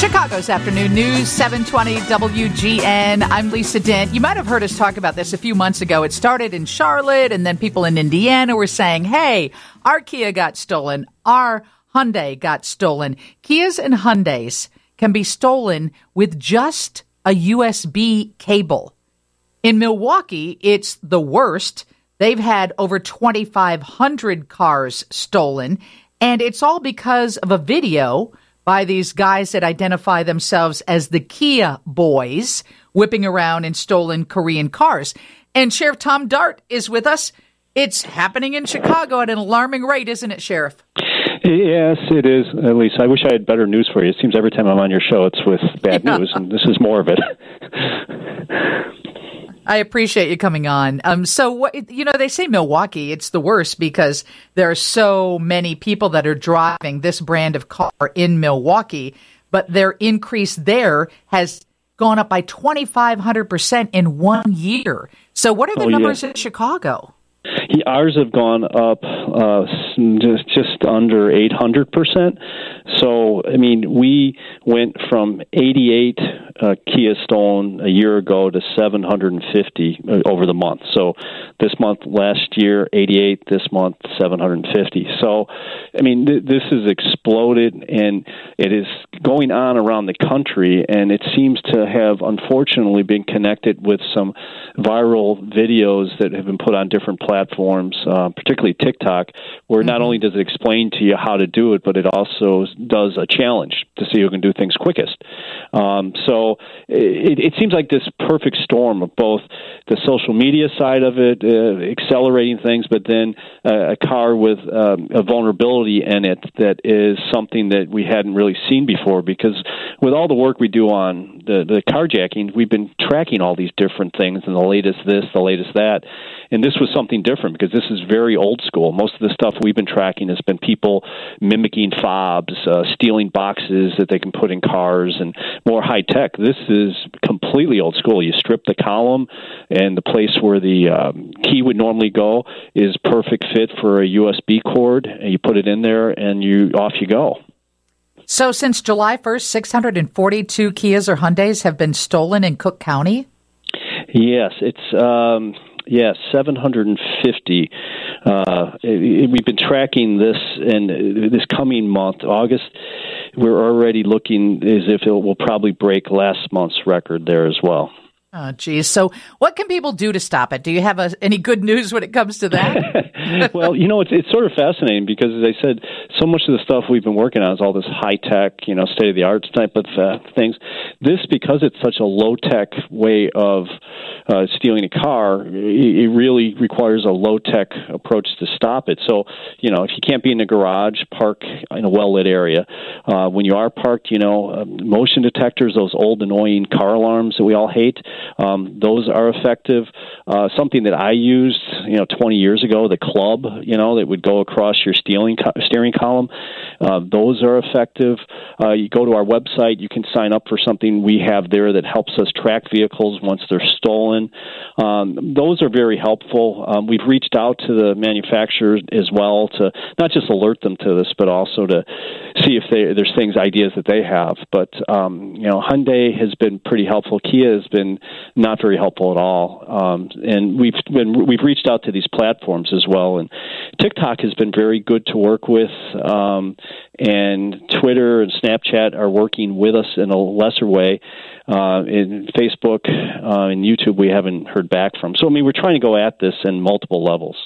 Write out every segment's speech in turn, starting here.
Chicago's afternoon news, 720 WGN. I'm Lisa Dent. You might have heard us talk about this a few months ago. It started in Charlotte, and then people in Indiana were saying, hey, our Kia got stolen. Our Hyundai got stolen. Kias and Hyundais can be stolen with just a USB cable. In Milwaukee, it's the worst. They've had over 2,500 cars stolen, and it's all because of a video by these guys that identify themselves as the Kia Boys, whipping around in stolen Korean cars. And Sheriff Tom Dart is with us. It's happening in Chicago at an alarming rate, isn't it, Sheriff? Yes, it is. At least I wish I had better news for you. It seems every time I'm on your show, it's with bad yeah. news, and this is more of it. I appreciate you coming on. Um, so what you know, they say Milwaukee, it's the worst because there are so many people that are driving this brand of car in Milwaukee, but their increase there has gone up by twenty five hundred percent in one year. So what are the oh, numbers yeah. in Chicago? Ours have gone up uh, just just under 800 percent. So I mean, we went from 88 uh, Kia stolen a year ago to 750 uh, over the month. So this month, last year, 88. This month, 750. So I mean, th- this has exploded, and it is going on around the country, and it seems to have unfortunately been connected with some viral videos that have been put on different platforms, uh, particularly TikTok, where not mm-hmm. only does it explain to you how to do it, but it also does a challenge to see who can do things quickest. Um, so it, it seems like this perfect storm of both the social media side of it, uh, accelerating things, but then uh, a car with um, a vulnerability in it that is something that we hadn't really seen before. Because with all the work we do on the, the carjacking, we've been tracking all these different things and the latest this, the latest that. And this was something different because this is very old school. Most of the stuff we've been tracking has been people mimicking fobs, uh, stealing boxes that they can put in cars, and more high tech. This is completely old school. You strip the column, and the place where the um, key would normally go is perfect fit for a USB cord. And you put it in there, and you off you go. So, since July 1st, 642 Kias or Hyundais have been stolen in Cook County? Yes, it's um, yeah, 750. Uh, we've been tracking this, and this coming month, August, we're already looking as if it will probably break last month's record there as well. Oh, geez. So, what can people do to stop it? Do you have a, any good news when it comes to that? well, you know, it's it's sort of fascinating because, as I said, so much of the stuff we've been working on is all this high tech, you know, state of the art type of uh, things. This, because it's such a low tech way of uh, stealing a car, it really requires a low tech approach to stop it. So, you know, if you can't be in a garage, park in a well lit area. Uh, when you are parked, you know, uh, motion detectors, those old annoying car alarms that we all hate um, those are effective. Uh, something that I used, you know, 20 years ago, the club, you know, that would go across your steering co- steering column. Uh, those are effective. Uh, you go to our website, you can sign up for something we have there that helps us track vehicles once they're stolen. Um, those are very helpful. Um, we've reached out to the manufacturers as well to not just alert them to this, but also to see if they, there's things, ideas that they have. But um, you know, Hyundai has been pretty helpful. Kia has been not very helpful at all. Um, and we've been we've reached out to these platforms as well. And TikTok has been very good to work with. Um, and Twitter and Snapchat are working with us in a lesser way. Uh, in Facebook uh, and YouTube, we haven't heard back from. So, I mean, we're trying to go at this in multiple levels.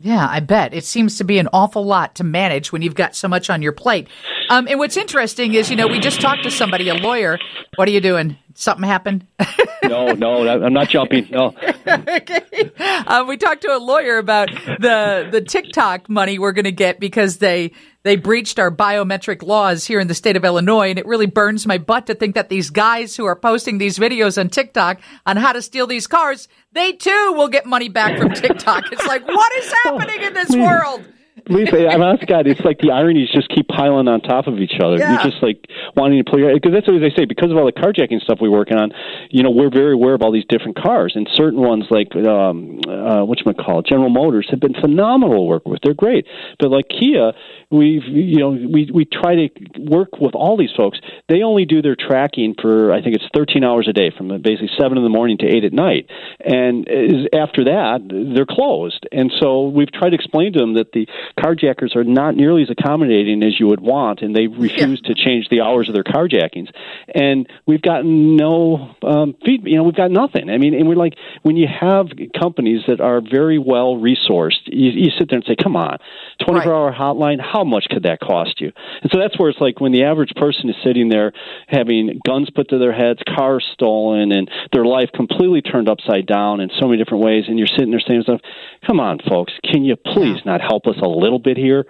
Yeah, I bet. It seems to be an awful lot to manage when you've got so much on your plate. Um, and what's interesting is, you know, we just talked to somebody, a lawyer. What are you doing? Something happened? no, no, I'm not jumping. No. okay. Um, we talked to a lawyer about the the TikTok money we're going to get because they they breached our biometric laws here in the state of Illinois, and it really burns my butt to think that these guys who are posting these videos on TikTok on how to steal these cars, they too will get money back from TikTok. It's like, what is happening in this world? Lisa, I'm honest God, it's like the ironies just keep piling on top of each other. Yeah. You're just like wanting to play because that's what they say. Because of all the carjacking stuff we're working on, you know, we're very aware of all these different cars, and certain ones like um, uh, what you call General Motors have been phenomenal to work with. They're great, but like Kia, we've you know we we try to work with all these folks. They only do their tracking for I think it's 13 hours a day, from basically seven in the morning to eight at night, and after that they're closed. And so we've tried to explain to them that the carjackers are not nearly as accommodating as you would want, and they refuse yeah. to change the hours of their carjackings. And we've gotten no um, feed. You know, we've got nothing. I mean, and we're like when you have companies that are very well resourced, you, you sit there and say, "Come on, 24 hour right. hotline. How much could that cost you?" And so that's where it's like when the average person is sitting there having guns put to their heads, cars stolen, and their life completely turned upside down in so many different ways, and you're sitting there saying stuff, "Come on, folks, can you please not help us a little bit here?"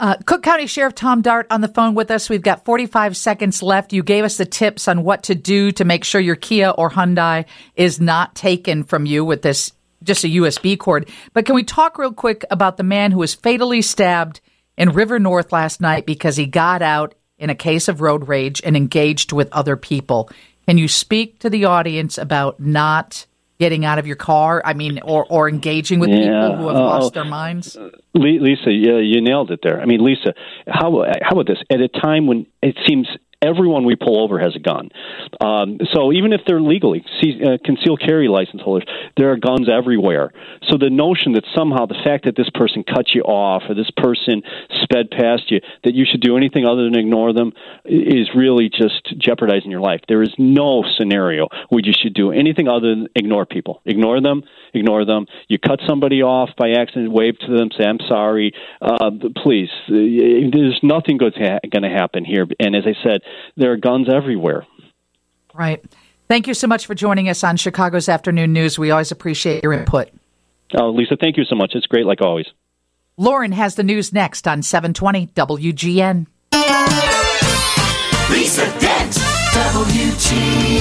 Uh, Cook County Sheriff Tom Dart on the phone with us. We've got 45 seconds left. You gave us the tips on what to do to make sure your Kia or Hyundai is not taken from you with this just a USB cord. But can we talk real quick about the man who was fatally stabbed in River North last night because he got out in a case of road rage and engaged with other people? Can you speak to the audience about not getting out of your car? I mean, or, or engaging with yeah. people who have uh, lost their minds? Lisa, yeah, you nailed it there. I mean, Lisa, how how about this? At a time when it seems everyone we pull over has a gun. Um, so even if they're legally uh, concealed carry license holders, there are guns everywhere. So the notion that somehow the fact that this person cut you off or this person sped past you, that you should do anything other than ignore them, is really just jeopardizing your life. There is no scenario where you should do anything other than ignore people. Ignore them, ignore them. You cut somebody off by accident, wave to them, say, I'm sorry. Uh, please, there's nothing good going to happen here. And as I said, there are guns everywhere. Right. Thank you so much for joining us on Chicago's Afternoon News. We always appreciate your input. Oh, Lisa, thank you so much. It's great, like always. Lauren has the news next on 720 WGN. Lisa Dent, WGN.